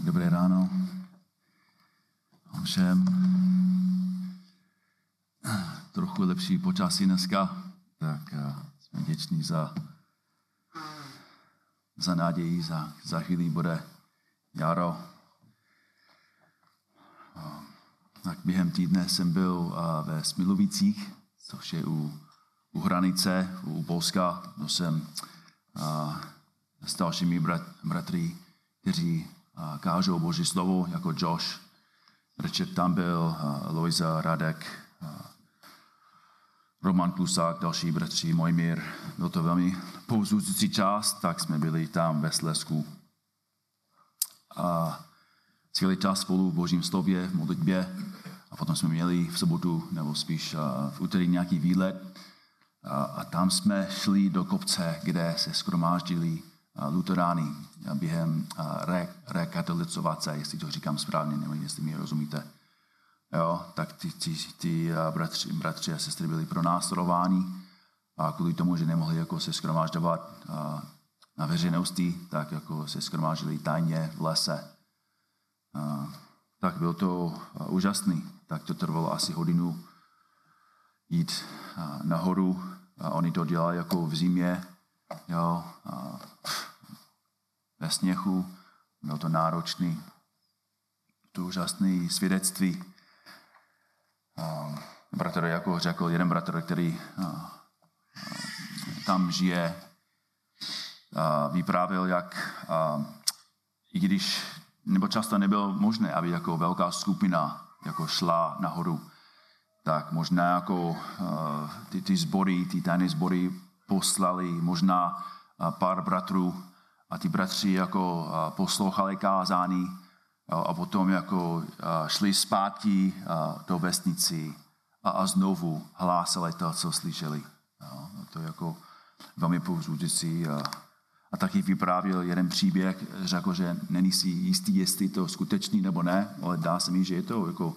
Tak dobré ráno všem. Trochu lepší počasí dneska, tak uh, jsme vděční za, za naději, za, za chvíli bude jaro. Uh, tak během týdne jsem byl uh, ve Smilovicích, což je u, u hranice, u Polska. To jsem uh, s dalšími brat, bratry, kteří kážou Boží slovo, jako Josh. Richard tam byl, Loisa, Radek, Roman Klusák, další bratři, Mojmír. Byl to velmi povzbuzující čas, tak jsme byli tam ve Slesku. A celý čas spolu v Božím slově, v modlitbě. A potom jsme měli v sobotu, nebo spíš v úterý nějaký výlet. A, a tam jsme šli do kopce, kde se skromáždili luterány během re, rekatolicovace, jestli to říkám správně, nevím, jestli mi rozumíte. Jo, tak ty, ty, ty bratři, bratři a sestry byli pro následování a kvůli tomu, že nemohli jako se skromážďovat na veřejnosti, tak jako se skromáždili tajně v lese. A, tak byl to úžasný. Tak to trvalo asi hodinu jít nahoru. A oni to dělali jako v zimě, jo, a ve sněhu. Bylo to náročný. To úžasné svědectví. Bratr jako řekl, jeden bratr, který tam žije, vyprávěl, jak i když, nebo často nebylo možné, aby jako velká skupina jako šla nahoru, tak možná jako ty, ty sbory, ty tajné sbory poslali možná pár bratrů a ty bratři jako poslouchali kázání a potom jako šli zpátky do vesnici a, a znovu hlásali to, co slyšeli. To je jako velmi povzbudující. A, a taky vyprávěl jeden příběh, řekl, že není si jistý, jestli to skutečný nebo ne, ale dá se mi, že je to jako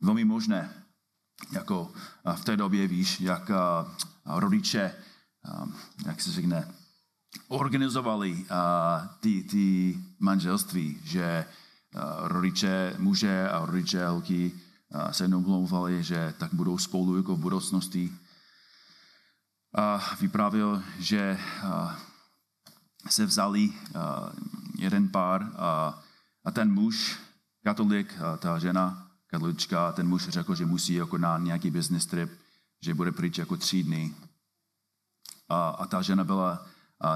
velmi možné. Jako v té době víš, jak rodiče, jak se řekne, organizovali ty, ty manželství, že rodiče muže a rodiče holky se domlouvali, že tak budou spolu jako v budoucnosti. A vyprávěl, že se vzali jeden pár a, a ten muž, katolik, a ta žena, katolička, ten muž řekl, že musí jako na nějaký business trip, že bude pryč jako tři dny. A, a ta žena byla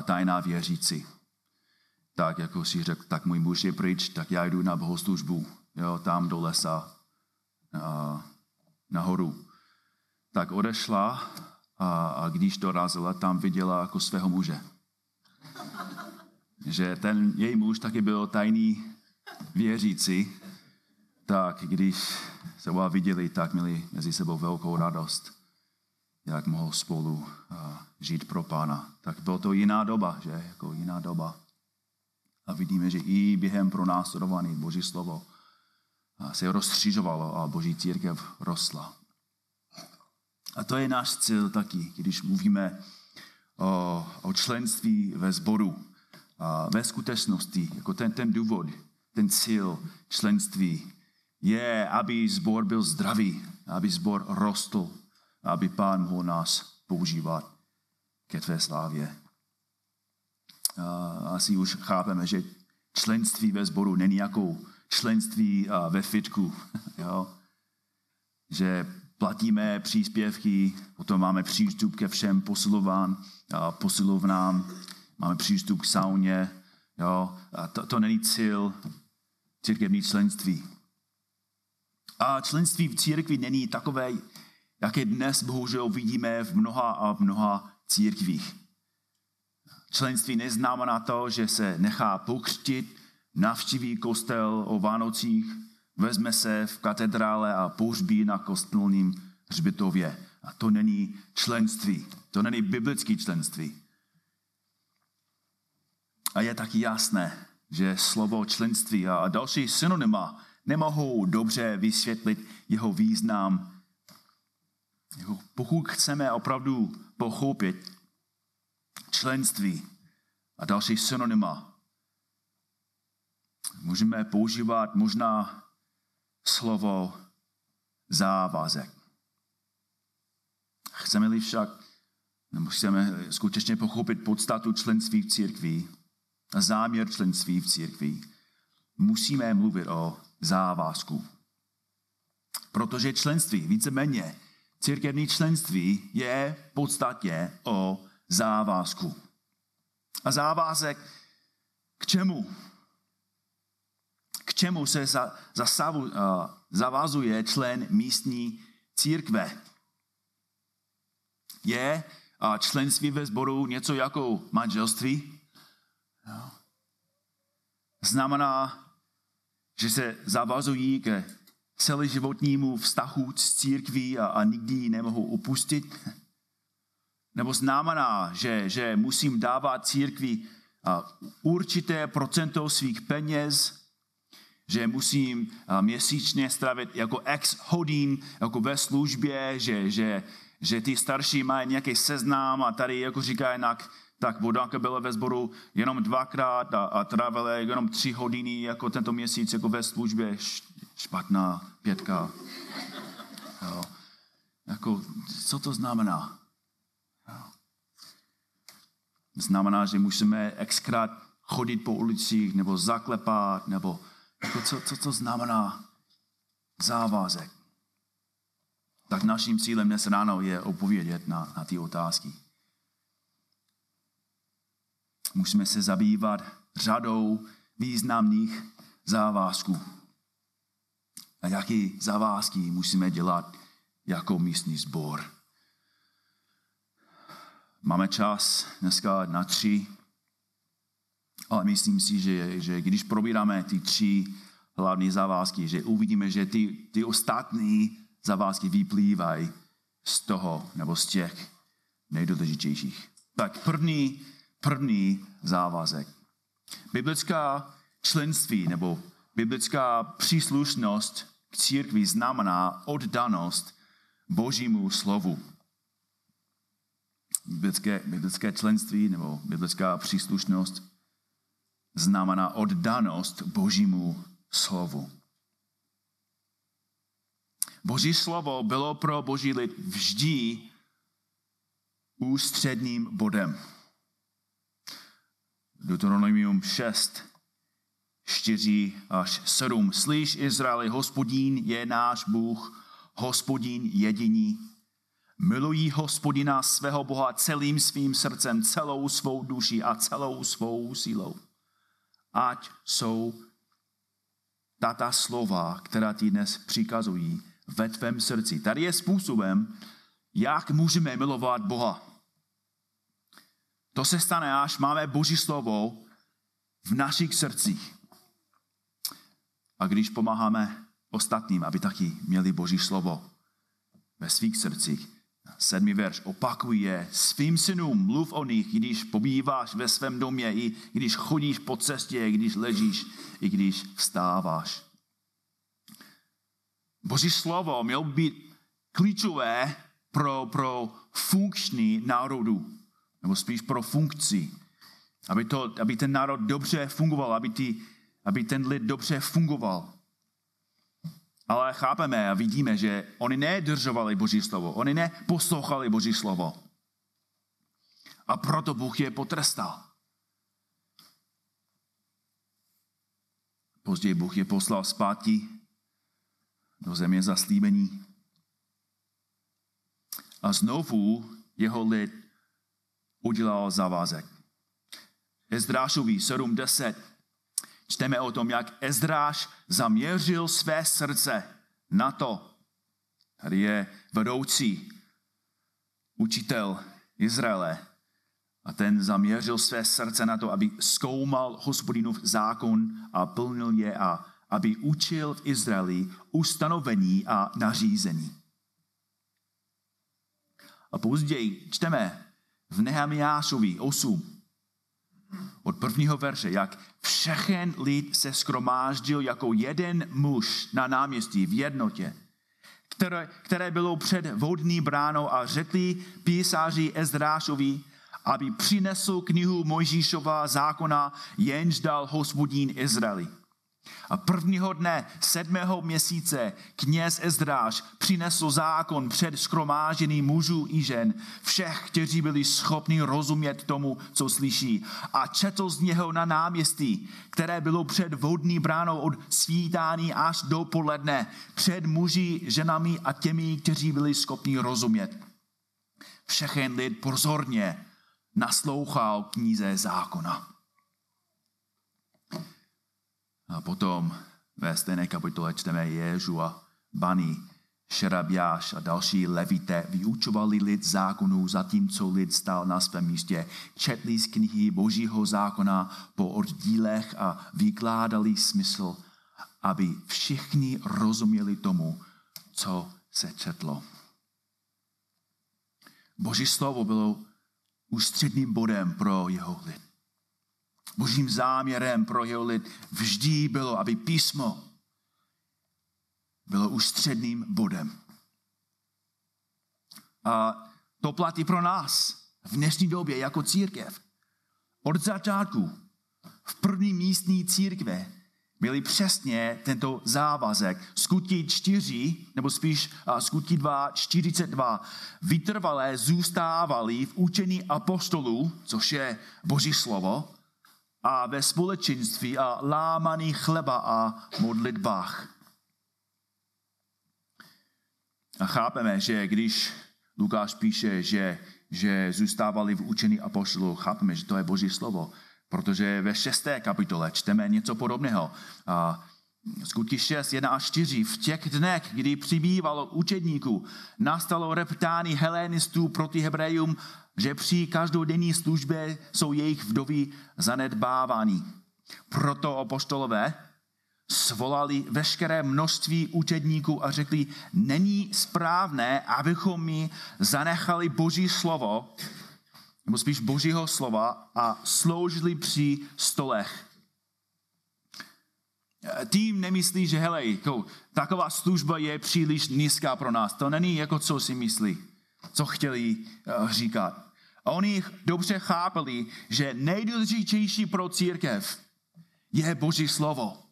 tajná věřící. Tak jako si řekl, tak můj muž je pryč, tak já jdu na bohoslužbu, jo, tam do lesa, nahoru. Tak odešla a, a když dorazila, tam viděla jako svého muže. Že ten její muž taky byl tajný věřící, tak když se oba viděli, tak měli mezi sebou velkou radost, jak mohou spolu uh, žít pro pána. Tak byla to jiná doba, že? Jako jiná doba. A vidíme, že i během pro následování Boží slovo se rozstřížovalo a Boží církev rostla. A to je náš cíl taky, když mluvíme o, o členství ve sboru. A ve skutečnosti, jako ten, ten důvod, ten cíl členství je, aby sbor byl zdravý, aby sbor rostl, aby pán mohl nás používat ke tvé slávě. A asi už chápeme, že členství ve sboru není jako členství ve fitku. Jo? Že platíme příspěvky, potom máme přístup ke všem posilován, posilovnám, máme přístup k sauně. Jo? A to, to není cíl církevní členství. A členství v církvi není takové, jaké dnes bohužel vidíme v mnoha a v mnoha církvích. Členství neznamená to, že se nechá pokřtit, navštíví kostel o Vánocích, vezme se v katedrále a pohřbí na kostelním hřbitově. A to není členství. To není biblické členství. A je taky jasné, že slovo členství a další synonyma nemohou dobře vysvětlit jeho význam. Pokud chceme opravdu pochopit členství a další synonyma, můžeme používat možná slovo závazek. Chceme-li však, nebo chceme skutečně pochopit podstatu členství v církvi a záměr členství v církvi, musíme mluvit o závazku. Protože členství, víceméně, církevní členství je v podstatě o závazku. A závazek k čemu? K čemu se za, zasavu, uh, zavazuje člen místní církve? Je uh, členství ve sboru něco jako manželství? No. Znamená, že se zavazují ke celoživotnímu vztahu s církví a, a nikdy ji nemohou opustit? Nebo znamená, že, že musím dávat církvi určité procento svých peněz, že musím měsíčně stravit jako ex hodin jako ve službě, že, že, že ty starší mají nějaký seznám a tady jako říká jinak, tak Bodanka byla ve sboru jenom dvakrát a, a trávila jenom tři hodiny jako tento měsíc jako ve službě. Špatná pětka. Jo. Jako, co to znamená? Jo. Znamená, že musíme xkrát chodit po ulicích nebo zaklepat, nebo jako co, co to znamená závazek. Tak naším cílem dnes ráno je odpovědět na, na ty otázky. Musíme se zabývat řadou významných závazků. A jaký závazky musíme dělat jako místní sbor. Máme čas dneska na tři, ale myslím si, že, že když probíráme ty tři hlavní závazky, že uvidíme, že ty, ty ostatní závazky vyplývají z toho nebo z těch nejdůležitějších. Tak první, první závazek. Biblická členství nebo biblická příslušnost k církvi znamená oddanost Božímu slovu. Biblické, biblické členství nebo biblická příslušnost znamená oddanost Božímu slovu. Boží slovo bylo pro Boží lid vždy ústředním bodem. Deuteronomium 6, 4 až 7. Slyš, Izraeli, hospodín je náš Bůh, hospodín jediný. Milují hospodina svého Boha celým svým srdcem, celou svou duší a celou svou sílou. Ať jsou tata slova, která ti dnes přikazují ve tvém srdci. Tady je způsobem, jak můžeme milovat Boha. To se stane, až máme Boží slovo v našich srdcích. A když pomáháme ostatním, aby taky měli Boží slovo ve svých srdcích, sedmý verš opakuje svým synům, mluv o nich, když pobýváš ve svém domě, i když chodíš po cestě, i když ležíš, i když vstáváš. Boží slovo mělo být klíčové pro, pro funkční národu, nebo spíš pro funkci, aby, to, aby ten národ dobře fungoval, aby ty aby ten lid dobře fungoval. Ale chápeme a vidíme, že oni nedržovali Boží slovo, oni neposlouchali Boží slovo. A proto Bůh je potrestal. Později Bůh je poslal zpátky do země zaslíbení. A znovu jeho lid udělal závazek. Ezdrášovi 7.10 čteme o tom, jak Ezdráš zaměřil své srdce na to. Tady je vedoucí učitel Izraele. A ten zaměřil své srdce na to, aby zkoumal hospodinův zákon a plnil je a aby učil v Izraeli ustanovení a nařízení. A později čteme v Nehemiášovi 8, od prvního verše, jak všechen lid se skromáždil jako jeden muž na náměstí v jednotě, které, které bylo před vodní bránou a řekli písaři Ezdrášovi, aby přinesl knihu Mojžíšova zákona, jenž dal hospodín Izraeli. A prvního dne sedmého měsíce kněz Ezdráž přinesl zákon před skromážený mužů i žen, všech, kteří byli schopni rozumět tomu, co slyší. A četl z něho na náměstí, které bylo před vodní bránou od svítání až do poledne, před muži, ženami a těmi, kteří byli schopni rozumět. Všechen lid pozorně naslouchal kníze zákona. A potom ve stejné kapitole čteme Ježua, Bani, Šerabiáš a další levité vyučovali lid zákonu, zatímco lid stál na svém místě. Četli z knihy Božího zákona po oddílech a vykládali smysl, aby všichni rozuměli tomu, co se četlo. Boží slovo bylo ústředným bodem pro jeho lid. Božím záměrem pro jeho lid vždy bylo, aby písmo bylo ústředným bodem. A to platí pro nás v dnešní době jako církev. Od začátku v první místní církve měli přesně tento závazek. Skutí 4, nebo spíš skutí 2, 42, vytrvalé zůstávali v učení apostolů, což je Boží slovo, a ve společenství a lámaný chleba a modlitbách. A chápeme, že když Lukáš píše, že, že zůstávali v učení apostolů, chápeme, že to je Boží slovo, protože ve šesté kapitole čteme něco podobného. A Skutky 6, 1 a 4. V těch dnech, kdy přibývalo učedníků, nastalo reptání helenistů proti Hebrejům že při každodenní službě jsou jejich vdovy zanedbávány. Proto apostolové svolali veškeré množství učedníků a řekli, není správné, abychom mi zanechali Boží slovo, nebo spíš Božího slova a sloužili při stolech. Tým nemyslí, že hele, jako, taková služba je příliš nízká pro nás. To není jako co si myslí, co chtěli uh, říkat. A oni dobře chápali, že nejdůležitější pro církev je Boží slovo.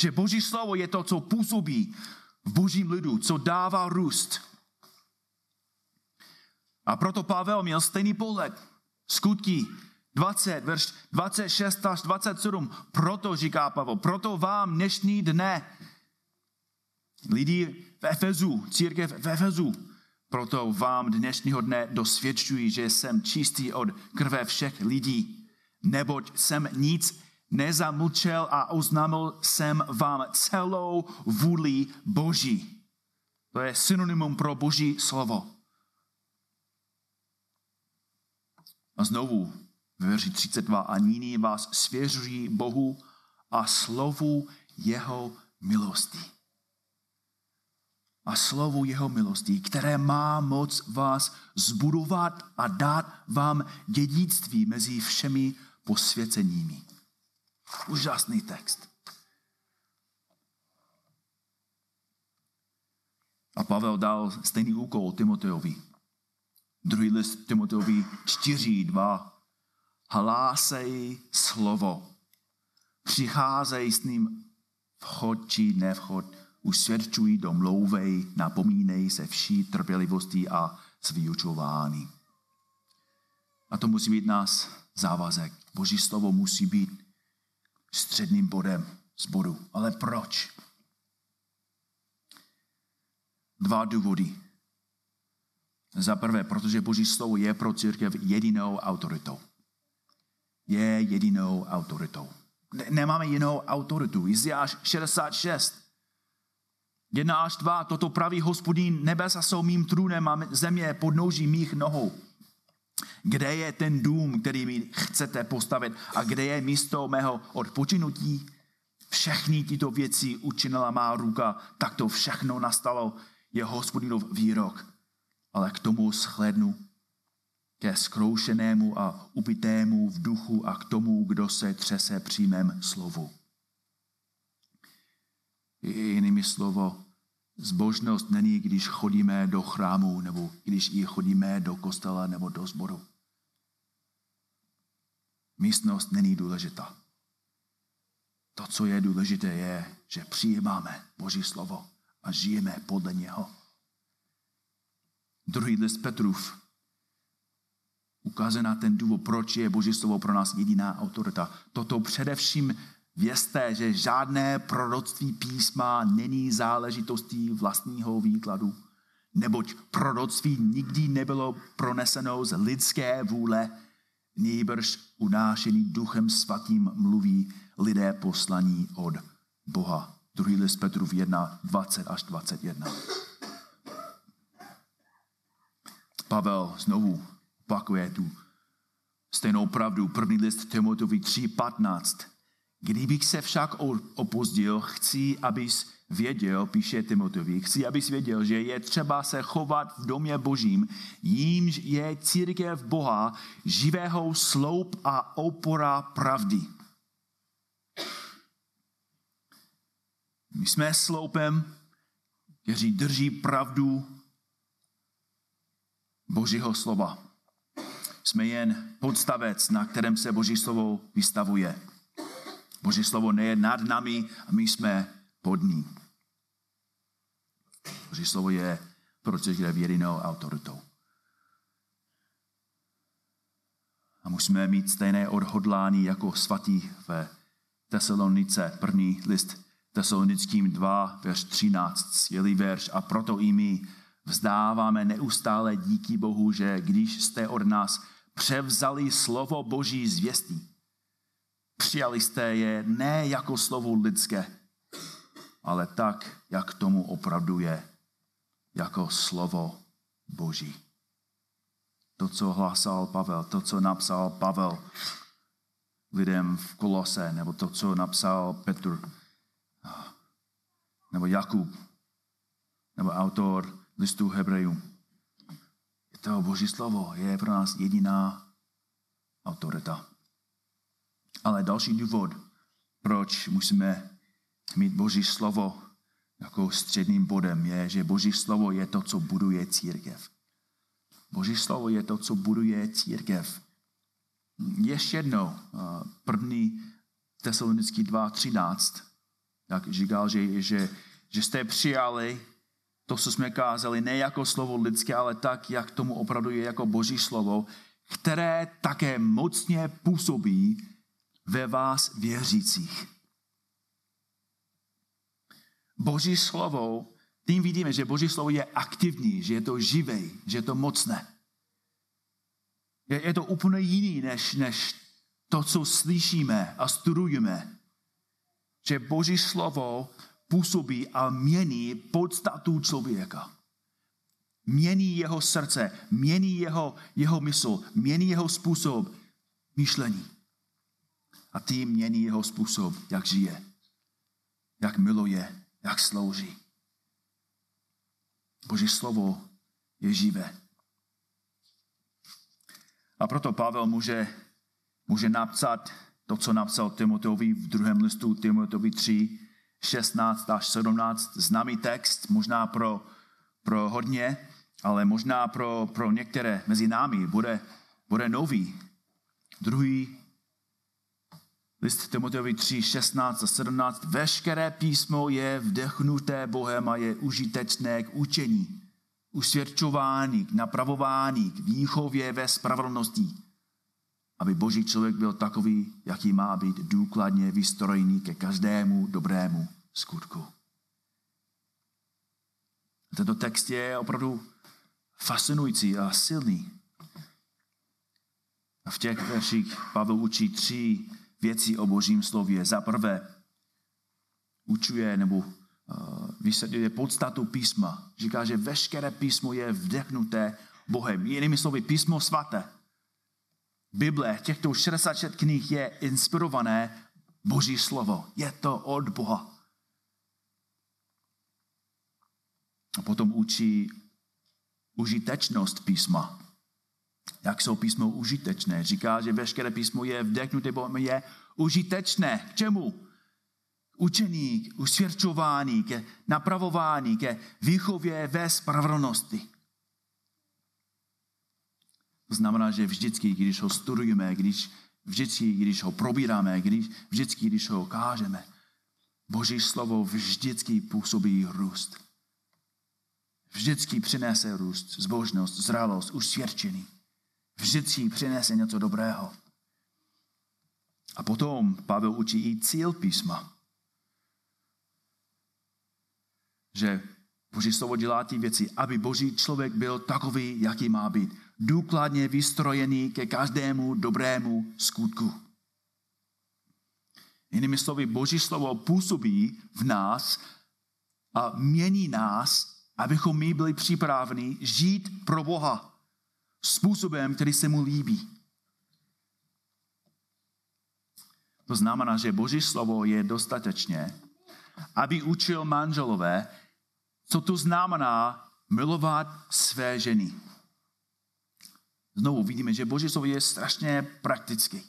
Že Boží slovo je to, co působí v božím lidu, co dává růst. A proto Pavel měl stejný pohled. Skutky 20, verš 26 až 27. Proto, říká Pavel, proto vám dnešní dne lidi v Efezu, církev v Efezu, proto vám dnešního dne dosvědčuji, že jsem čistý od krve všech lidí, neboť jsem nic nezamlčel a oznámil jsem vám celou vůli Boží. To je synonymum pro Boží slovo. A znovu ve verši 32. A nyní vás svěřují Bohu a slovu jeho milosti a slovu jeho milosti, které má moc vás zbudovat a dát vám dědictví mezi všemi posvěceními. Úžasný text. A Pavel dal stejný úkol Timoteovi. Druhý list Timoteovi 4, 2. Hlásej slovo. Přicházej s ním vchod či nevchod usvědčují, domlouvej, napomínej se vší trpělivostí a s vyučování. A to musí být nás závazek. Boží slovo musí být středním bodem zboru. Ale proč? Dva důvody. Za prvé, protože Boží slovo je pro církev jedinou autoritou. Je jedinou autoritou. Nemáme jinou autoritu. Iziáš 66 Jedna až dva, toto praví hospodín, nebesa jsou mým trůnem a země podnouží mých nohou. Kde je ten dům, který mi chcete postavit a kde je místo mého odpočinutí? Všechny tyto věci učinila má ruka, tak to všechno nastalo, je hospodinov výrok. Ale k tomu shlednu ke zkroušenému a upitému v duchu a k tomu, kdo se třese přímém slovu. Jinými slovo, zbožnost není, když chodíme do chrámu, nebo když i chodíme do kostela nebo do sboru. Místnost není důležitá. To, co je důležité, je, že přijímáme Boží slovo a žijeme podle něho. Druhý list Petrův na ten důvod, proč je Boží slovo pro nás jediná autorita. Toto především vězte, že žádné proroctví písma není záležitostí vlastního výkladu, neboť proroctví nikdy nebylo proneseno z lidské vůle, nejbrž unášený duchem svatým mluví lidé poslaní od Boha. Druhý list Petrův 1, 20 až 21. Pavel znovu opakuje tu stejnou pravdu. První list Timotovi 3.15. Kdybych se však opozdil, chci, abys věděl, píše Timotovi, chci, abys věděl, že je třeba se chovat v domě božím, jímž je církev Boha, živého sloup a opora pravdy. My jsme sloupem, kteří drží pravdu Božího slova. Jsme jen podstavec, na kterém se Boží slovo vystavuje. Boží slovo neje nad nami a my jsme pod ní. Boží slovo je protože věrnou autoritou. A musíme mít stejné odhodlání jako svatý v Tesalonice, první list Tesalonickým 2, verš 13, skvělý verš. A proto i my vzdáváme neustále díky Bohu, že když jste od nás převzali slovo Boží zvěstí, přijali jste je ne jako slovo lidské, ale tak, jak tomu opravdu je, jako slovo Boží. To, co hlásal Pavel, to, co napsal Pavel lidem v Kolose, nebo to, co napsal Petr, nebo Jakub, nebo autor listu Hebrejů. To Boží slovo, je pro nás jediná autorita. Ale další důvod, proč musíme mít Boží slovo jako středním bodem, je, že Boží slovo je to, co buduje církev. Boží slovo je to, co buduje církev. Ještě jednou, první Tesalonický 2.13, tak říkal, že, že, že jste přijali to, co jsme kázali, ne jako slovo lidské, ale tak, jak tomu opravdu je jako boží slovo, které také mocně působí ve vás věřících. Boží slovo, tím vidíme, že Boží slovo je aktivní, že je to živé, že je to mocné. Je, je to úplně jiný, než, než to, co slyšíme a studujeme. Že Boží slovo působí a mění podstatu člověka. Mění jeho srdce, mění jeho, jeho mysl, mění jeho způsob myšlení. A tím mění jeho způsob, jak žije, jak miluje, jak slouží. Boží slovo je živé. A proto Pavel může, může napsat to, co napsal Timoteovi v druhém listu Timoteovi 3, 16 až 17, známý text, možná pro, pro hodně, ale možná pro, pro některé mezi námi bude, bude nový. Druhý list Timoteovi 3, 16 a 17. Veškeré písmo je vdechnuté Bohem a je užitečné k učení, usvědčování, k napravování, k výchově ve spravedlnosti, aby boží člověk byl takový, jaký má být důkladně vystrojený ke každému dobrému skutku. Tento text je opravdu fascinující a silný. A v těch verších Pavel učí tři věci o božím slově. Za prvé, učuje nebo uh, vysvětluje podstatu písma. Říká, že veškeré písmo je vdechnuté Bohem. Jinými slovy, písmo svaté. Bible, těchto 66 knih je inspirované Boží slovo. Je to od Boha. A potom učí užitečnost písma. Jak jsou písmo užitečné? Říká, že veškeré písmo je vdechnuté, bo je užitečné. K čemu? Učení, usvědčování, ke napravování, ke výchově ve spravedlnosti. To znamená, že vždycky, když ho studujeme, když, vždycky, když ho probíráme, když, vždycky, když ho kážeme, Boží slovo vždycky působí růst. Vždycky přinese růst, zbožnost, zralost, usvědčení. Vždycky přinese něco dobrého. A potom Pavel učí i cíl písma. Že Boží slovo dělá ty věci, aby Boží člověk byl takový, jaký má být. Důkladně vystrojený ke každému dobrému skutku. Jinými slovy, Boží slovo působí v nás a mění nás, abychom my byli připraveni žít pro Boha způsobem, který se mu líbí. To znamená, že Boží slovo je dostatečně, aby učil manželové, co to znamená milovat své ženy. Znovu vidíme, že Boží slovo je strašně praktický.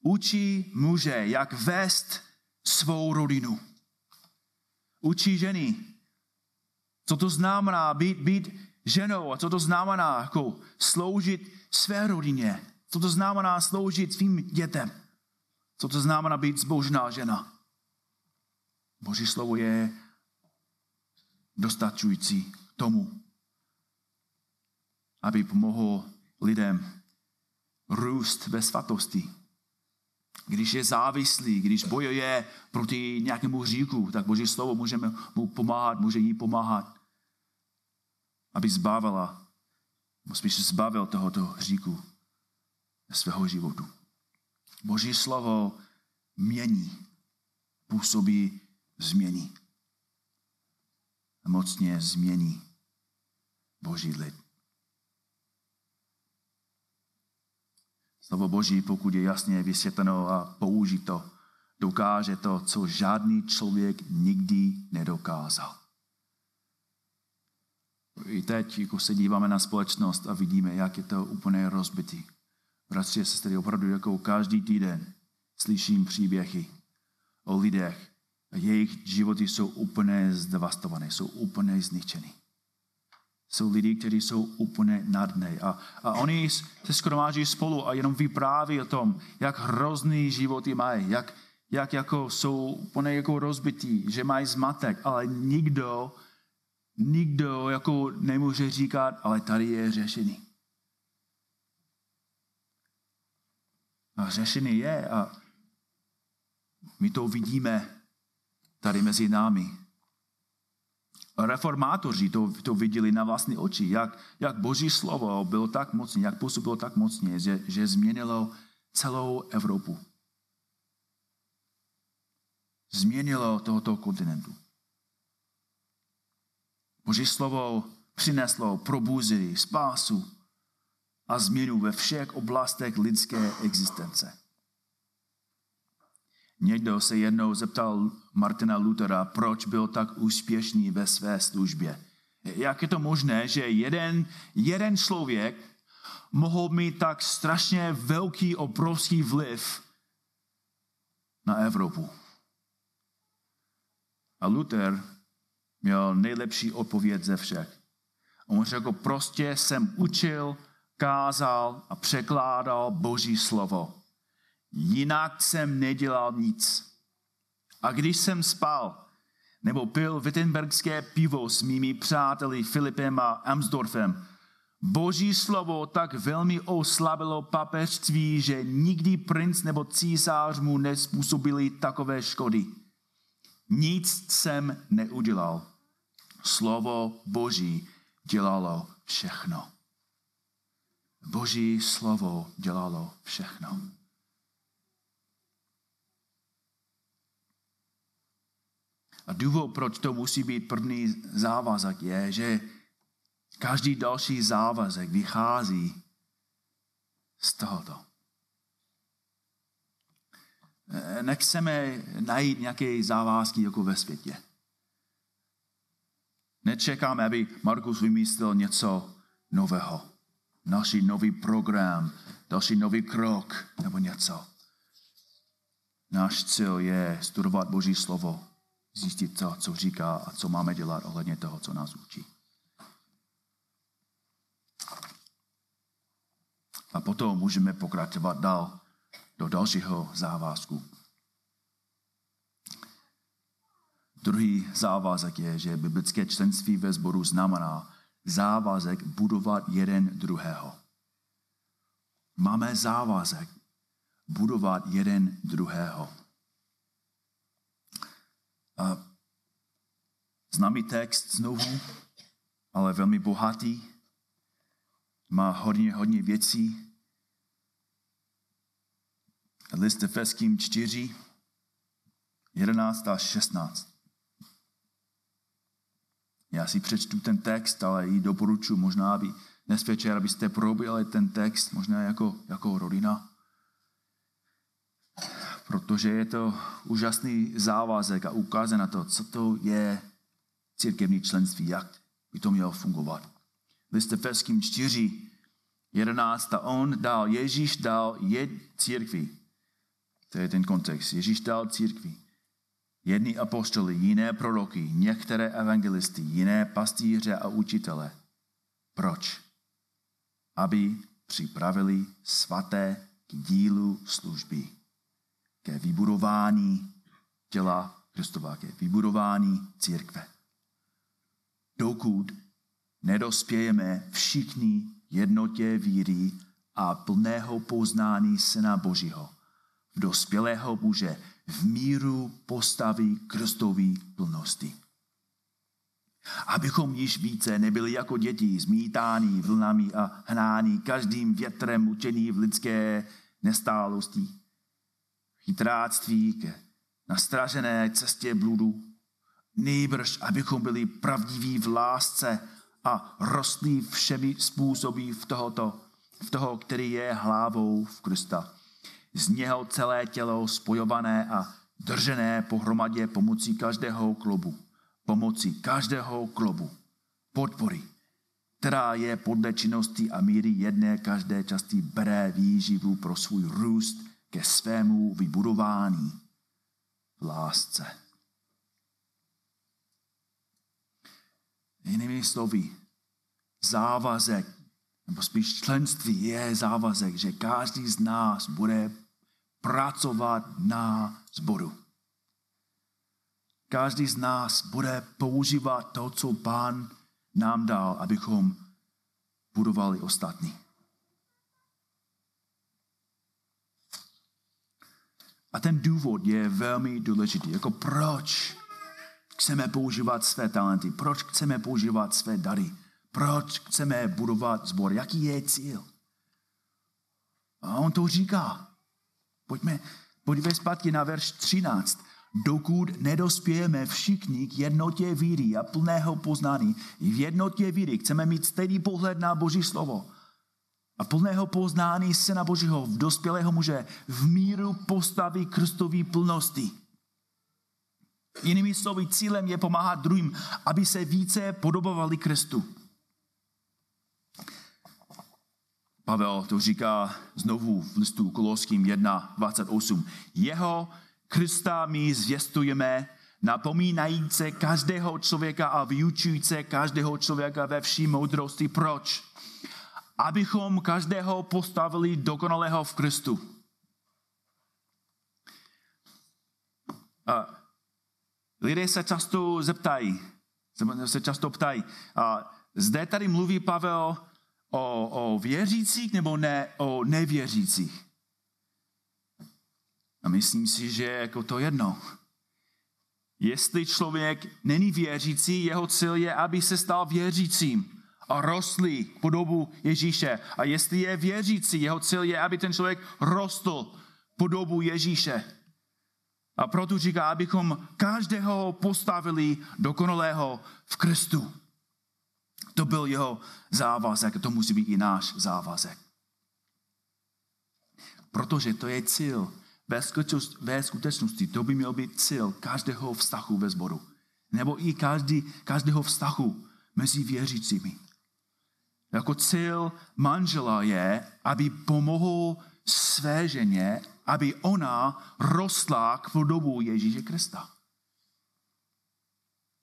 Učí muže, jak vést svou rodinu. Učí ženy, co to znamená být, být ženou a co to znamená jako sloužit své rodině. Co to znamená sloužit svým dětem. Co to znamená být zbožná žena. Boží slovo je dostačující tomu, aby pomohl lidem růst ve svatosti. Když je závislý, když bojuje proti nějakému říku, tak Boží slovo můžeme mu pomáhat, může jí pomáhat, aby zbavila, spíš zbavil tohoto hříku svého životu. Boží slovo mění, působí změní mocně změní Boží lid. Slovo Boží, pokud je jasně vysvětleno a použito, dokáže to, co žádný člověk nikdy nedokázal. I teď, jako se díváme na společnost a vidíme, jak je to úplně rozbitý. Bratři se tedy opravdu jako každý týden slyším příběhy o lidech, jejich životy jsou úplně zdevastované, jsou úplně zničeny. Jsou lidi, kteří jsou úplně nadné. A, a oni se skromáží spolu a jenom vypráví o tom, jak hrozný životy mají, jak, jak jako jsou úplně jako rozbití, že mají zmatek, ale nikdo, nikdo jako nemůže říkat, ale tady je řešení. A řešení je a my to vidíme tady mezi námi. Reformátoři to, to viděli na vlastní oči, jak, jak Boží slovo bylo tak mocné, jak působilo tak mocně, že, že změnilo celou Evropu. Změnilo tohoto kontinentu. Boží slovo přineslo probuzení, spásu a změnu ve všech oblastech lidské existence. Někdo se jednou zeptal Martina Luthera, proč byl tak úspěšný ve své službě. Jak je to možné, že jeden, jeden člověk mohl mít tak strašně velký, obrovský vliv na Evropu? A Luther měl nejlepší odpověď ze všech. On řekl, prostě jsem učil, kázal a překládal Boží slovo. Jinak jsem nedělal nic. A když jsem spal, nebo pil wittenbergské pivo s mými přáteli Filipem a Amsdorfem, Boží slovo tak velmi oslabilo papežství, že nikdy princ nebo císař mu nespůsobili takové škody. Nic jsem neudělal. Slovo Boží dělalo všechno. Boží slovo dělalo všechno. A důvod, proč to musí být první závazek, je, že každý další závazek vychází z tohoto. Nechceme najít nějaké závazky jako ve světě. Nečekáme, aby Markus vymyslel něco nového. Další nový program, další nový krok nebo něco. Náš cíl je studovat Boží slovo zjistit, co, co říká a co máme dělat ohledně toho, co nás učí. A potom můžeme pokračovat dál do dalšího závazku. Druhý závazek je, že biblické členství ve sboru znamená závazek budovat jeden druhého. Máme závazek budovat jeden druhého. Známý text znovu, ale velmi bohatý. Má hodně, hodně věcí. List Efeským 4, 11 a 16. Já si přečtu ten text, ale i doporučuji možná, aby dnes večer, abyste probili ten text, možná jako, jako rodina. Protože je to úžasný závazek a ukazuje na to, co to je církevní členství, jak by to mělo fungovat. List Efeským 4, 11. A on dal, Ježíš dal je církvi. To je ten kontext. Ježíš dal církvi Jedni apostoly, jiné proroky, některé evangelisty, jiné pastýře a učitele. Proč? Aby připravili svaté k dílu služby, ke vybudování těla Kristova, ke vybudování církve. Dokud nedospějeme všichni jednotě víry a plného poznání Syna Božího, v dospělého muže, v míru postavy Kristový plnosti. Abychom již více nebyli jako děti zmítáni vlnami a hnáni každým větrem učení v lidské nestálosti. Chytráctví ke nastražené cestě bludu. Nejbrž, abychom byli pravdiví v lásce a rostli všemi způsoby v, tohoto, v toho, který je hlavou v Krista z něho celé tělo spojované a držené pohromadě pomocí každého klubu. Pomocí každého klubu. Podpory, která je podle činnosti a míry jedné každé části bere výživu pro svůj růst ke svému vybudování v lásce. Jinými slovy, závazek, nebo spíš členství je závazek, že každý z nás bude pracovat na zboru. Každý z nás bude používat to, co Pán nám dal, abychom budovali ostatní. A ten důvod je velmi důležitý. Jako proč chceme používat své talenty? Proč chceme používat své dary? Proč chceme budovat zbor? Jaký je cíl? A on to říká. Pojďme, podívej zpátky na verš 13. Dokud nedospějeme všichni k jednotě víry a plného poznání, v jednotě víry chceme mít stejný pohled na Boží slovo a plného poznání Syna Božího v dospělého muže v míru postavy Kristový plnosti. Jinými slovy, cílem je pomáhat druhým, aby se více podobovali Kristu. Pavel to říká znovu v listu Koloským 1.28. Jeho Krista my zvěstujeme, napomínajíce každého člověka a vyučujíce každého člověka ve vší moudrosti. Proč? Abychom každého postavili dokonalého v Kristu. Lidé se často zeptají, se často ptají, a zde tady mluví Pavel o, o věřících nebo ne o nevěřících? A myslím si, že jako to jedno. Jestli člověk není věřící, jeho cíl je, aby se stal věřícím rostli po dobu Ježíše. A jestli je věřící, jeho cíl je, aby ten člověk rostl po dobu Ježíše. A proto říká, abychom každého postavili dokonalého v Kristu. To byl jeho závazek, to musí být i náš závazek. Protože to je cíl. Ve skutečnosti to by měl být cíl každého vztahu ve sboru. Nebo i každý, každého vztahu mezi věřícími. Jako cíl manžela je, aby pomohl své ženě, aby ona rostla k podobu Ježíše Krista.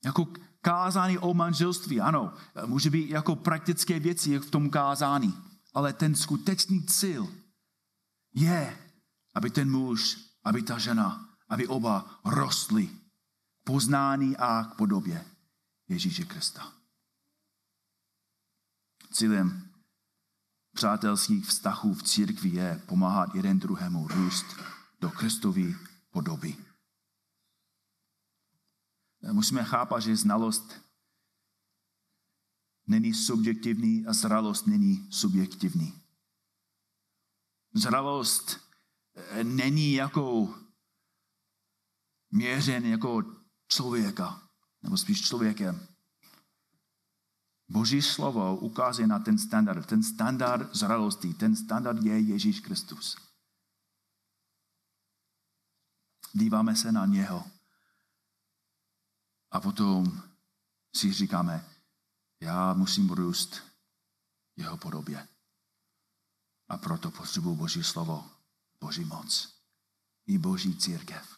Jako kázání o manželství, ano, může být jako praktické věci v tom kázání, ale ten skutečný cíl je, aby ten muž, aby ta žena, aby oba rostli poznání a k podobě Ježíše Krista. Cílem přátelských vztahů v církvi je pomáhat jeden druhému růst do Kristovy podoby. Musíme chápat, že znalost není subjektivní a zralost není subjektivní. Zralost eh, není jako měřen jako člověka, nebo spíš člověkem. Boží slovo ukazuje na ten standard. Ten standard zralosti, ten standard je Ježíš Kristus. Díváme se na něho. A potom si říkáme, já musím růst jeho podobě. A proto potřebuji Boží slovo, Boží moc i Boží církev.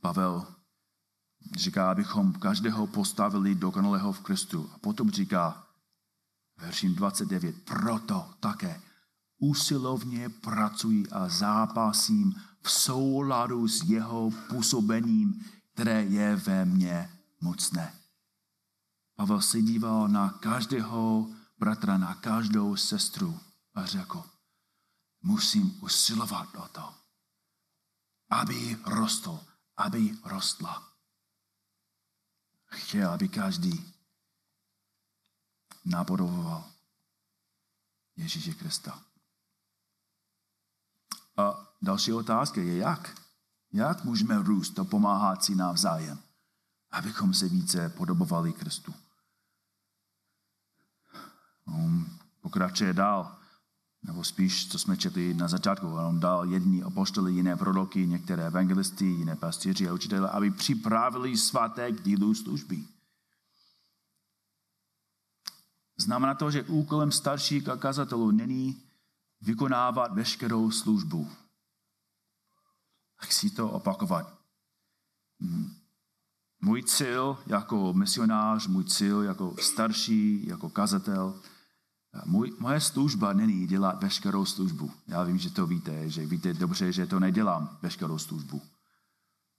Pavel říká, abychom každého postavili dokonalého v Kristu. A potom říká, verším 29, proto také usilovně pracuji a zápasím v souladu s jeho působením, které je ve mně mocné. Pavel se díval na každého bratra, na každou sestru a řekl, musím usilovat o to, aby rostl, aby rostla. Chtěl, aby každý napodoboval Ježíše Krista. A další otázka je jak? Jak můžeme růst a pomáhat si navzájem, abychom se více podobovali Kristu? On pokračuje dál, nebo spíš, co jsme četli na začátku, on dal jedni apoštoly, jiné proroky, některé evangelisty, jiné pastěři a učitele, aby připravili svaté k dílu služby. Znamená to, že úkolem starších kazatelů není vykonávat veškerou službu. Chci to opakovat. Můj cíl jako misionář, můj cíl jako starší, jako kazatel, můj, moje služba není dělat veškerou službu. Já vím, že to víte, že víte dobře, že to nedělám veškerou službu.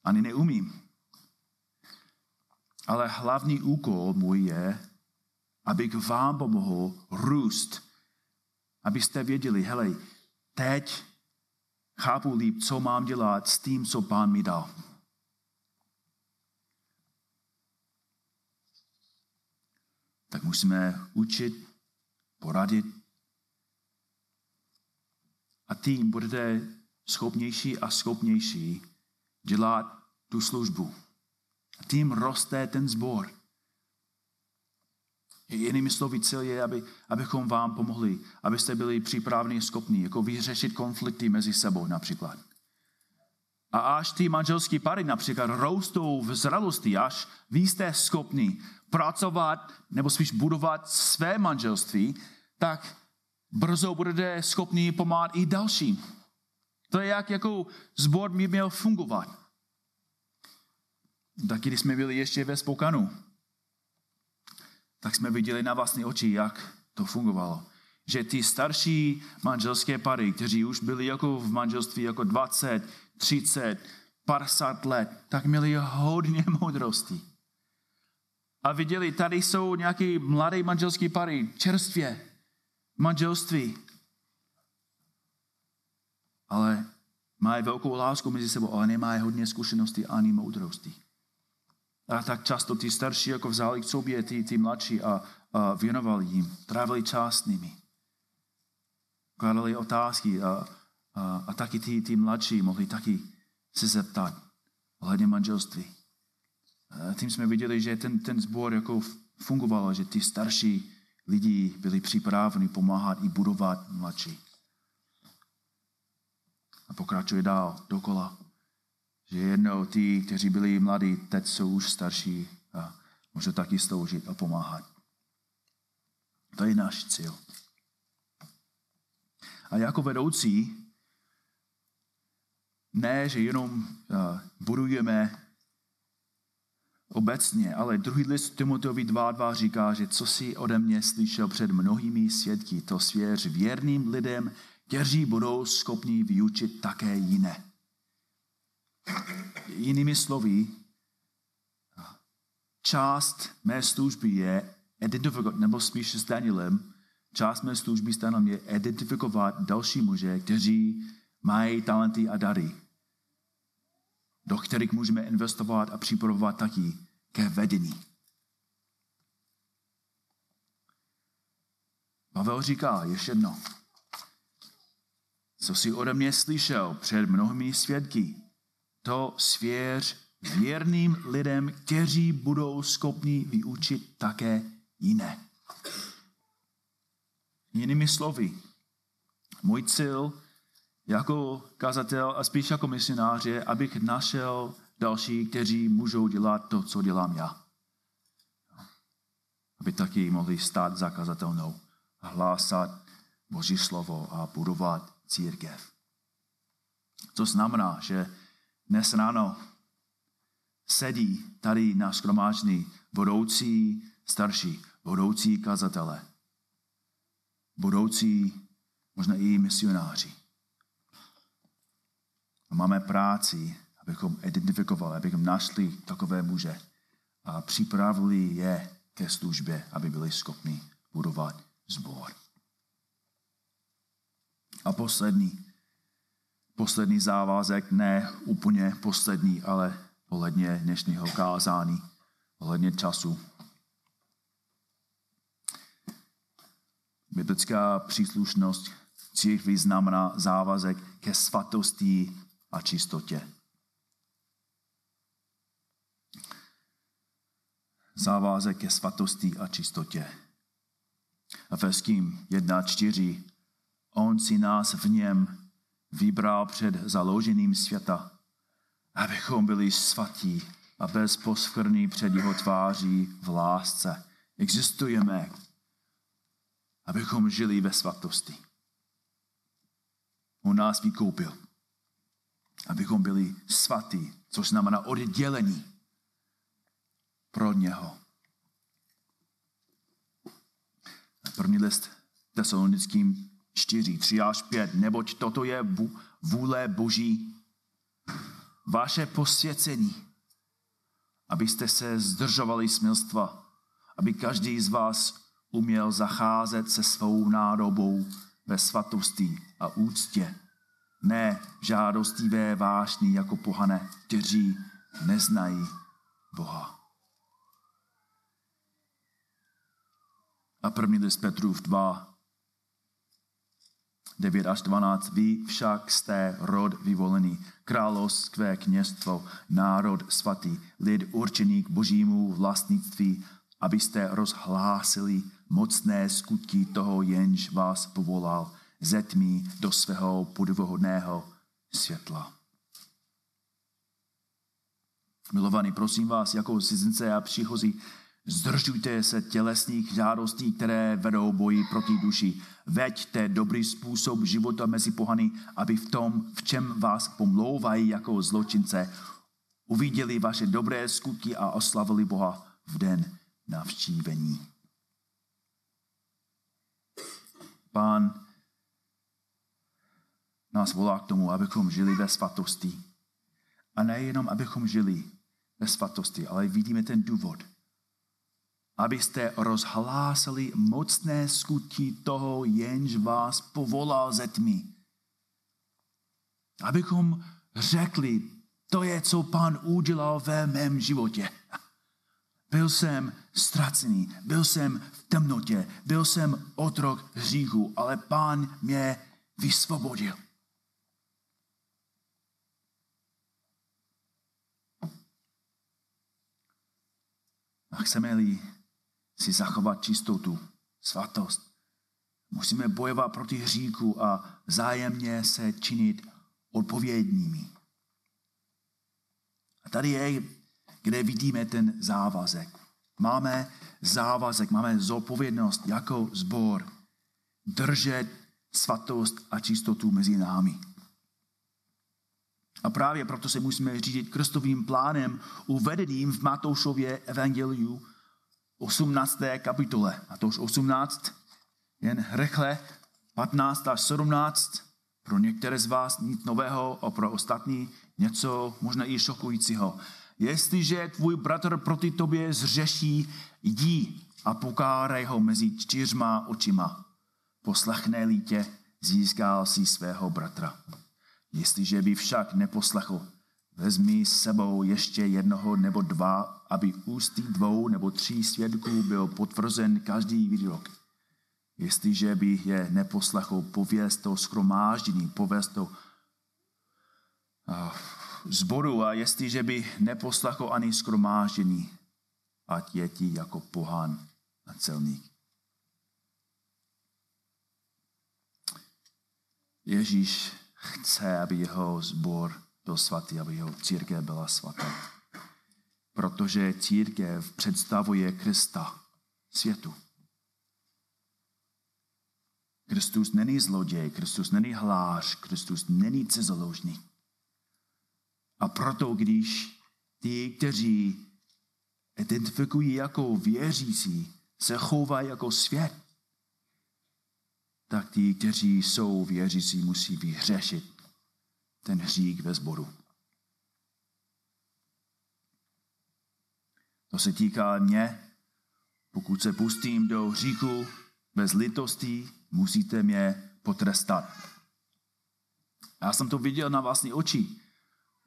Ani neumím. Ale hlavní úkol můj je, abych vám pomohl růst. Abyste věděli, hele, teď chápu líp, co mám dělat s tím, co pán mi dal. Tak musíme učit poradit. A tím budete schopnější a schopnější dělat tu službu. A tím roste ten zbor. Jinými slovy, cíl je, aby, abychom vám pomohli, abyste byli připraveni a schopni jako vyřešit konflikty mezi sebou například. A až ty manželské pary například rostou v zralosti, až vy jste schopni pracovat nebo spíš budovat své manželství, tak brzo budete schopni pomáhat i dalším. To je jak jako zbor by měl fungovat. Tak když jsme byli ještě ve Spokanu, tak jsme viděli na vlastní oči, jak to fungovalo. Že ty starší manželské pary, kteří už byli jako v manželství jako 20, 30, 50 let, tak měli hodně moudrosti. A viděli, tady jsou nějaký mladý manželský pary, čerstvě, manželství. Ale mají velkou lásku mezi sebou, ale nemají hodně zkušeností ani moudrosti. A tak často ty starší jako vzali k sobě ty, ty mladší a, a věnovali jim, trávili čas s nimi. Kladali otázky a, a, a taky ty, ty mladší mohli taky se zeptat ohledně manželství. Tím jsme viděli, že ten, ten sbor jako fungoval, že ty starší lidi byli připraveni pomáhat i budovat mladší. A pokračuje dál, dokola. Že jednou ty, kteří byli mladí, teď jsou už starší a můžou taky sloužit a pomáhat. To je náš cíl. A jako vedoucí, ne, že jenom budujeme obecně, ale druhý list Timoteovi 2.2 říká, že co si ode mě slyšel před mnohými svědky, to svěř věrným lidem, kteří budou schopni vyučit také jiné. Jinými slovy, část mé služby je identifikovat, nebo spíš s Danielem, část mé služby s Danielem je identifikovat další muže, kteří mají talenty a dary, do kterých můžeme investovat a připravovat taky ke vedení. Pavel říká ještě jedno. Co jsi ode mě slyšel před mnohými svědky, to svěř věrným lidem, kteří budou schopni vyučit také jiné. Jinými slovy, můj cíl jako kazatel a spíš jako misionář je, abych našel další, kteří můžou dělat to, co dělám já. Aby taky mohli stát za kazatelnou, hlásat Boží slovo a budovat církev. To znamená, že dnes ráno sedí tady na skromážný budoucí starší, budoucí kazatele, budoucí možná i misionáři. A máme práci, abychom identifikovali, abychom našli takové muže a připravili je ke službě, aby byli schopni budovat zbor. A poslední, poslední závazek, ne úplně poslední, ale ohledně dnešního kázání, ohledně času. Biblická příslušnost církví znamená závazek ke svatosti a čistotě. Závazek ke svatosti a čistotě. A Efeským 1.4. On si nás v něm vybral před založením světa, abychom byli svatí a bez poskvrný před jeho tváří v lásce. Existujeme, abychom žili ve svatosti. On nás vykoupil, abychom byli svatí, což znamená oddělení pro něho. První list tesalonickým 4, 3 až 5. Neboť toto je vůle Boží, vaše posvěcení, abyste se zdržovali smilstva, aby každý z vás uměl zacházet se svou nádobou ve svatosti a úctě. Ne žádostivé vášní jako pohane, kteří neznají Boha. A první list Petrův 2, 9 až 12. Vy však jste rod vyvolený, královské kněstvo, národ svatý, lid určený k božímu vlastnictví, abyste rozhlásili mocné skutky toho, jenž vás povolal ze tmy do svého podvohodného světla. Milovaní, prosím vás, jako cizince a příchozí, Zdržujte se tělesných žádostí, které vedou boji proti duši. Veďte dobrý způsob života mezi pohany, aby v tom, v čem vás pomlouvají jako zločince, uviděli vaše dobré skutky a oslavili Boha v den navštívení. Pán nás volá k tomu, abychom žili ve svatosti. A nejenom, abychom žili ve svatosti, ale vidíme ten důvod – abyste rozhlásili mocné skutky toho, jenž vás povolal ze tmy. Abychom řekli, to je, co pán udělal ve mém životě. Byl jsem ztracený, byl jsem v temnotě, byl jsem otrok hříchu, ale pán mě vysvobodil. A chceme-li si zachovat čistotu, svatost. Musíme bojovat proti hříku a vzájemně se činit odpovědními. A tady je, kde vidíme ten závazek. Máme závazek, máme zodpovědnost jako zbor držet svatost a čistotu mezi námi. A právě proto se musíme řídit krstovým plánem uvedeným v Matoušově evangeliu 18. kapitole. A to už 18, jen rychle 15 až 17, pro některé z vás nic nového a pro ostatní něco možná i šokujícího. Jestliže tvůj bratr proti tobě zřeší, jdi a pokárej ho mezi čtyřma očima. Poslechne-li tě, získal si svého bratra. Jestliže by však neposlechl, vezmi s sebou ještě jednoho nebo dva, aby ústy dvou nebo tří svědků byl potvrzen každý výrok. Jestliže by je neposlechl, pověz to skromáždění, pověz to zboru a jestliže by neposlechl ani skromáždění, ať je ti jako pohán a celník. Ježíš chce, aby jeho zbor byl svatý, aby jeho církev byla svatá. Protože církev představuje Krista světu. Kristus není zloděj, Kristus není hlář, Kristus není cizoložník. A proto, když ti, kteří identifikují jako věřící, se chovají jako svět, tak ti, kteří jsou věřící, musí vyhřešit ten hřík ve sboru. To se týká mě. Pokud se pustím do hříchu bez litosti, musíte mě potrestat. Já jsem to viděl na vlastní oči.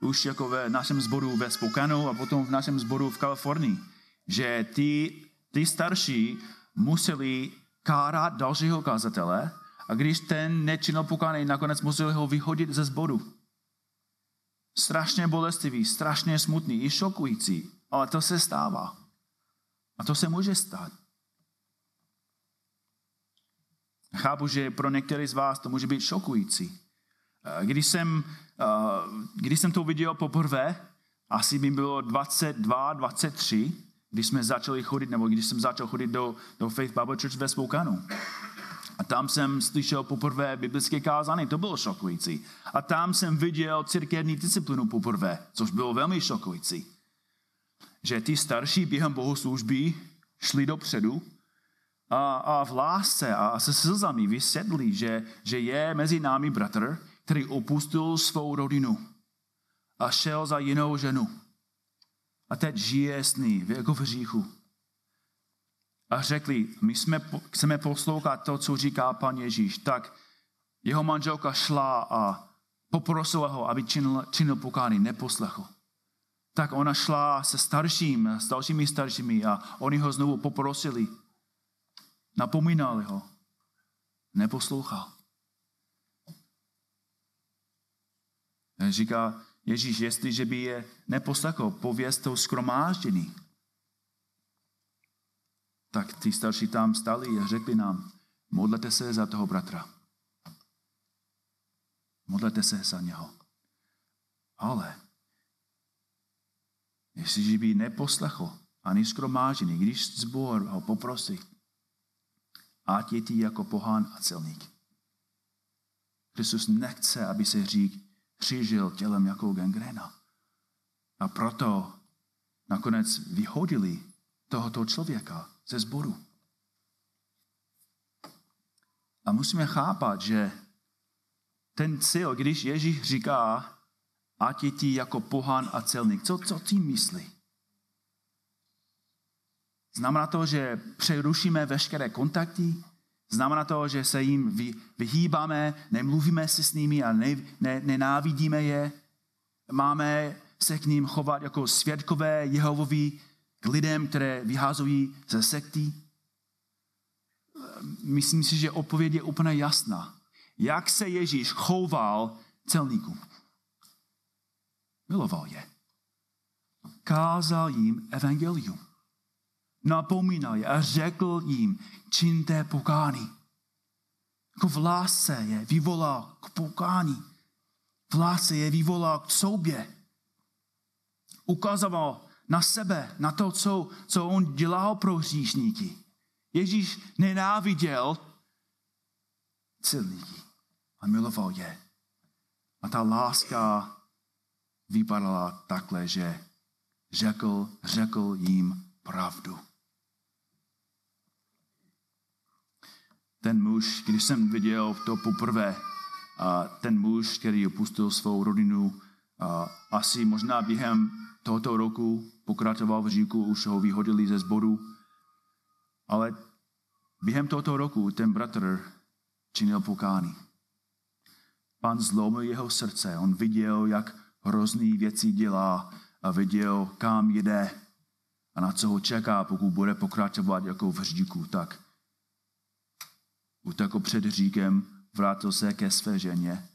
Už jako ve našem sboru ve Spokanu a potom v našem sboru v Kalifornii. Že ty, ty starší museli kárat dalšího kazatele a když ten nečinil pokány, nakonec museli ho vyhodit ze sboru. Strašně bolestivý, strašně smutný i šokující, ale to se stává. A to se může stát. Chápu, že pro některý z vás to může být šokující. Když jsem, když jsem to viděl poprvé, asi mi bylo 22, 23, když jsme začali chodit, nebo když jsem začal chodit do, do Faith Bible Church ve Spoukanu. A tam jsem slyšel poprvé biblické kázání, to bylo šokující. A tam jsem viděl církevní disciplinu poprvé, což bylo velmi šokující. Že ty starší během bohoslužby šli dopředu a, a v lásce a se slzami vysedli, že, že je mezi námi bratr, který opustil svou rodinu a šel za jinou ženu. A teď žije s ní jako v hříchu a řekli, my jsme, chceme poslouchat to, co říká pan Ježíš, tak jeho manželka šla a poprosila ho, aby činil, činil pokání, neposlechl. Tak ona šla se starším, s dalšími staršími a oni ho znovu poprosili. Napomínali ho. Neposlouchal. Říká Ježíš, jestliže by je neposlechl, pověz to skromáždění tak ty starší tam stali a řekli nám, modlete se za toho bratra. Modlete se za něho. Ale jestliže by neposlechl ani skromážený, když zbor ho poprosí, ať je ty jako pohán a celník. Kristus nechce, aby se řík křížil tělem jako gangrena. A proto nakonec vyhodili tohoto člověka ze sboru. A musíme chápat, že ten cíl, když Ježíš říká, ať je ti jako pohán a celník, co, co tím myslí? Znamená to, že přerušíme veškeré kontakty? Znamená to, že se jim vy, vyhýbáme, nemluvíme si s nimi a ne, ne, nenávidíme je? Máme se k ním chovat jako svědkové Jehovovi k lidem, které vyházují ze sekty? Myslím si, že odpověď je úplně jasná. Jak se Ježíš choval celníkům? Miloval je. Kázal jim evangelium. Napomínal je a řekl jim, čiňte pokání. Jako v lásce je vyvolal k pokání. V lásce je vyvolal k sobě. Ukazoval na sebe, na to, co, co on dělal pro hříšníky. Ježíš nenáviděl celníky a miloval je. A ta láska vypadala takhle, že řekl, řekl jim pravdu. Ten muž, když jsem viděl to poprvé, ten muž, který opustil svou rodinu, a asi možná během tohoto roku pokračoval v říku, už ho vyhodili ze sboru, ale během tohoto roku ten bratr činil pokání. Pan zlomil jeho srdce, on viděl, jak hrozný věci dělá a viděl, kam jede a na co ho čeká, pokud bude pokračovat jako v hříku, tak utekl před hříkem, vrátil se ke své ženě,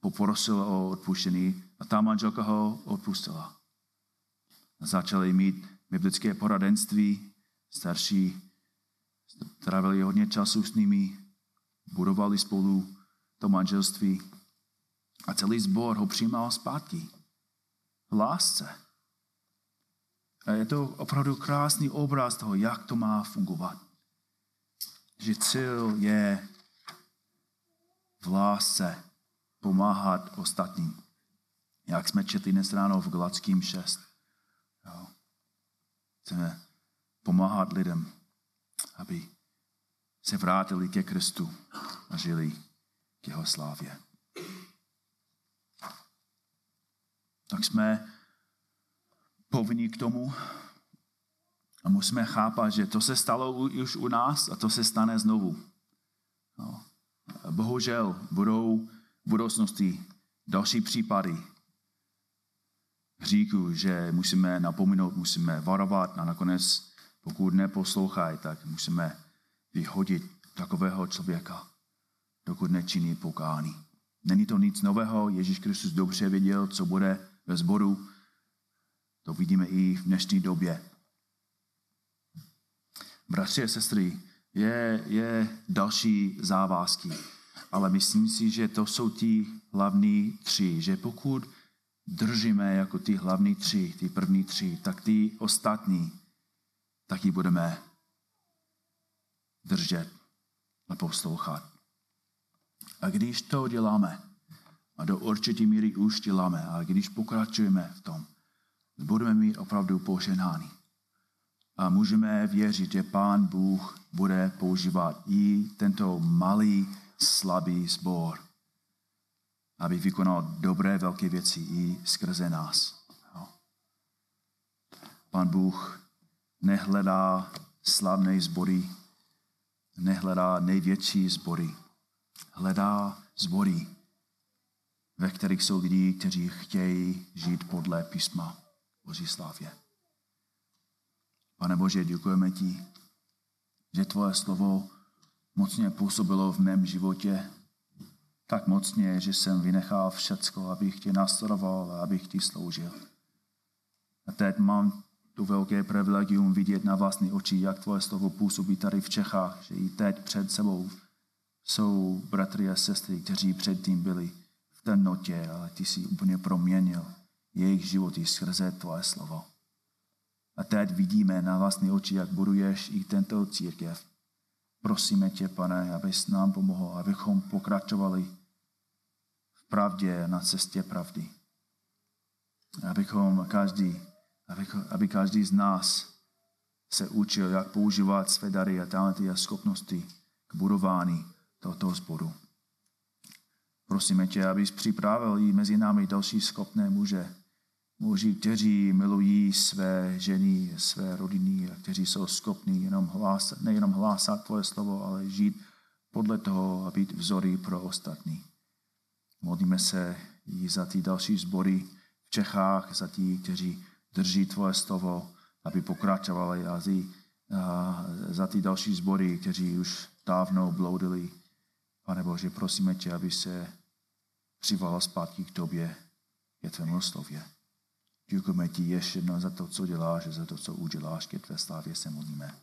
poprosil o odpuštění a ta manželka ho odpustila. Začali mít biblické poradenství, starší trávili hodně času s nimi, budovali spolu to manželství a celý sbor ho přijímal zpátky. V lásce. A je to opravdu krásný obraz toho, jak to má fungovat. Že cíl je v lásce pomáhat ostatním. Jak jsme četli dnes ráno v Galackým 6. Jo. Chceme pomáhat lidem, aby se vrátili ke Kristu a žili k jeho slávě. Tak jsme povinni k tomu a musíme chápat, že to se stalo už u nás a to se stane znovu. No. Bohužel budou v budoucnosti další případy hříku, že musíme napomenout, musíme varovat a nakonec, pokud neposlouchají, tak musíme vyhodit takového člověka, dokud nečiní pokání. Není to nic nového, Ježíš Kristus dobře věděl, co bude ve sboru. To vidíme i v dnešní době. Bratři a sestry, je, je další závazky, ale myslím si, že to jsou ti hlavní tři, že pokud držíme jako ty hlavní tři, ty první tři, tak ty ostatní taky budeme držet a poslouchat. A když to děláme, a do určitý míry už děláme, a když pokračujeme v tom, budeme mít opravdu poženány. A můžeme věřit, že Pán Bůh bude používat i tento malý, slabý sbor, aby vykonal dobré, velké věci i skrze nás. Pán Bůh nehledá slavné sbory, nehledá největší sbory. Hledá sbory, ve kterých jsou lidi, kteří chtějí žít podle písma Boží slávě. Pane Bože, děkujeme ti, že tvoje slovo mocně působilo v mém životě, tak mocně, že jsem vynechal všecko, abych tě následoval a abych ti sloužil. A teď mám to velké privilegium vidět na vlastní oči, jak tvoje slovo působí tady v Čechách, že i teď před sebou jsou bratry a sestry, kteří předtím byli v té notě, ale ty jsi úplně proměnil jejich životy skrze tvoje slovo. A teď vidíme na vlastní oči, jak buduješ i tento církev. Prosíme tě, pane, abys nám pomohl, abychom pokračovali v pravdě na cestě pravdy. Abychom každý aby, aby každý z nás se učil, jak používat své dary a talenty a schopnosti k budování tohoto sboru. Prosíme tě, abys připravil i mezi námi další schopné muže, muži, kteří milují své ženy, své rodiny a kteří jsou schopní jenom hlásat, nejenom hlásat tvoje slovo, ale žít podle toho a být vzory pro ostatní. Modlíme se i za ty další sbory v Čechách, za ty, kteří drží tvoje slovo, aby pokračovali a, a za ty další sbory, kteří už dávno bloudili. Pane Bože, prosíme tě, aby se přivala zpátky k tobě, ke tvému slově. Děkujeme ti ještě jednou za to, co děláš, za to, co uděláš, ke tvé slávě se modlíme.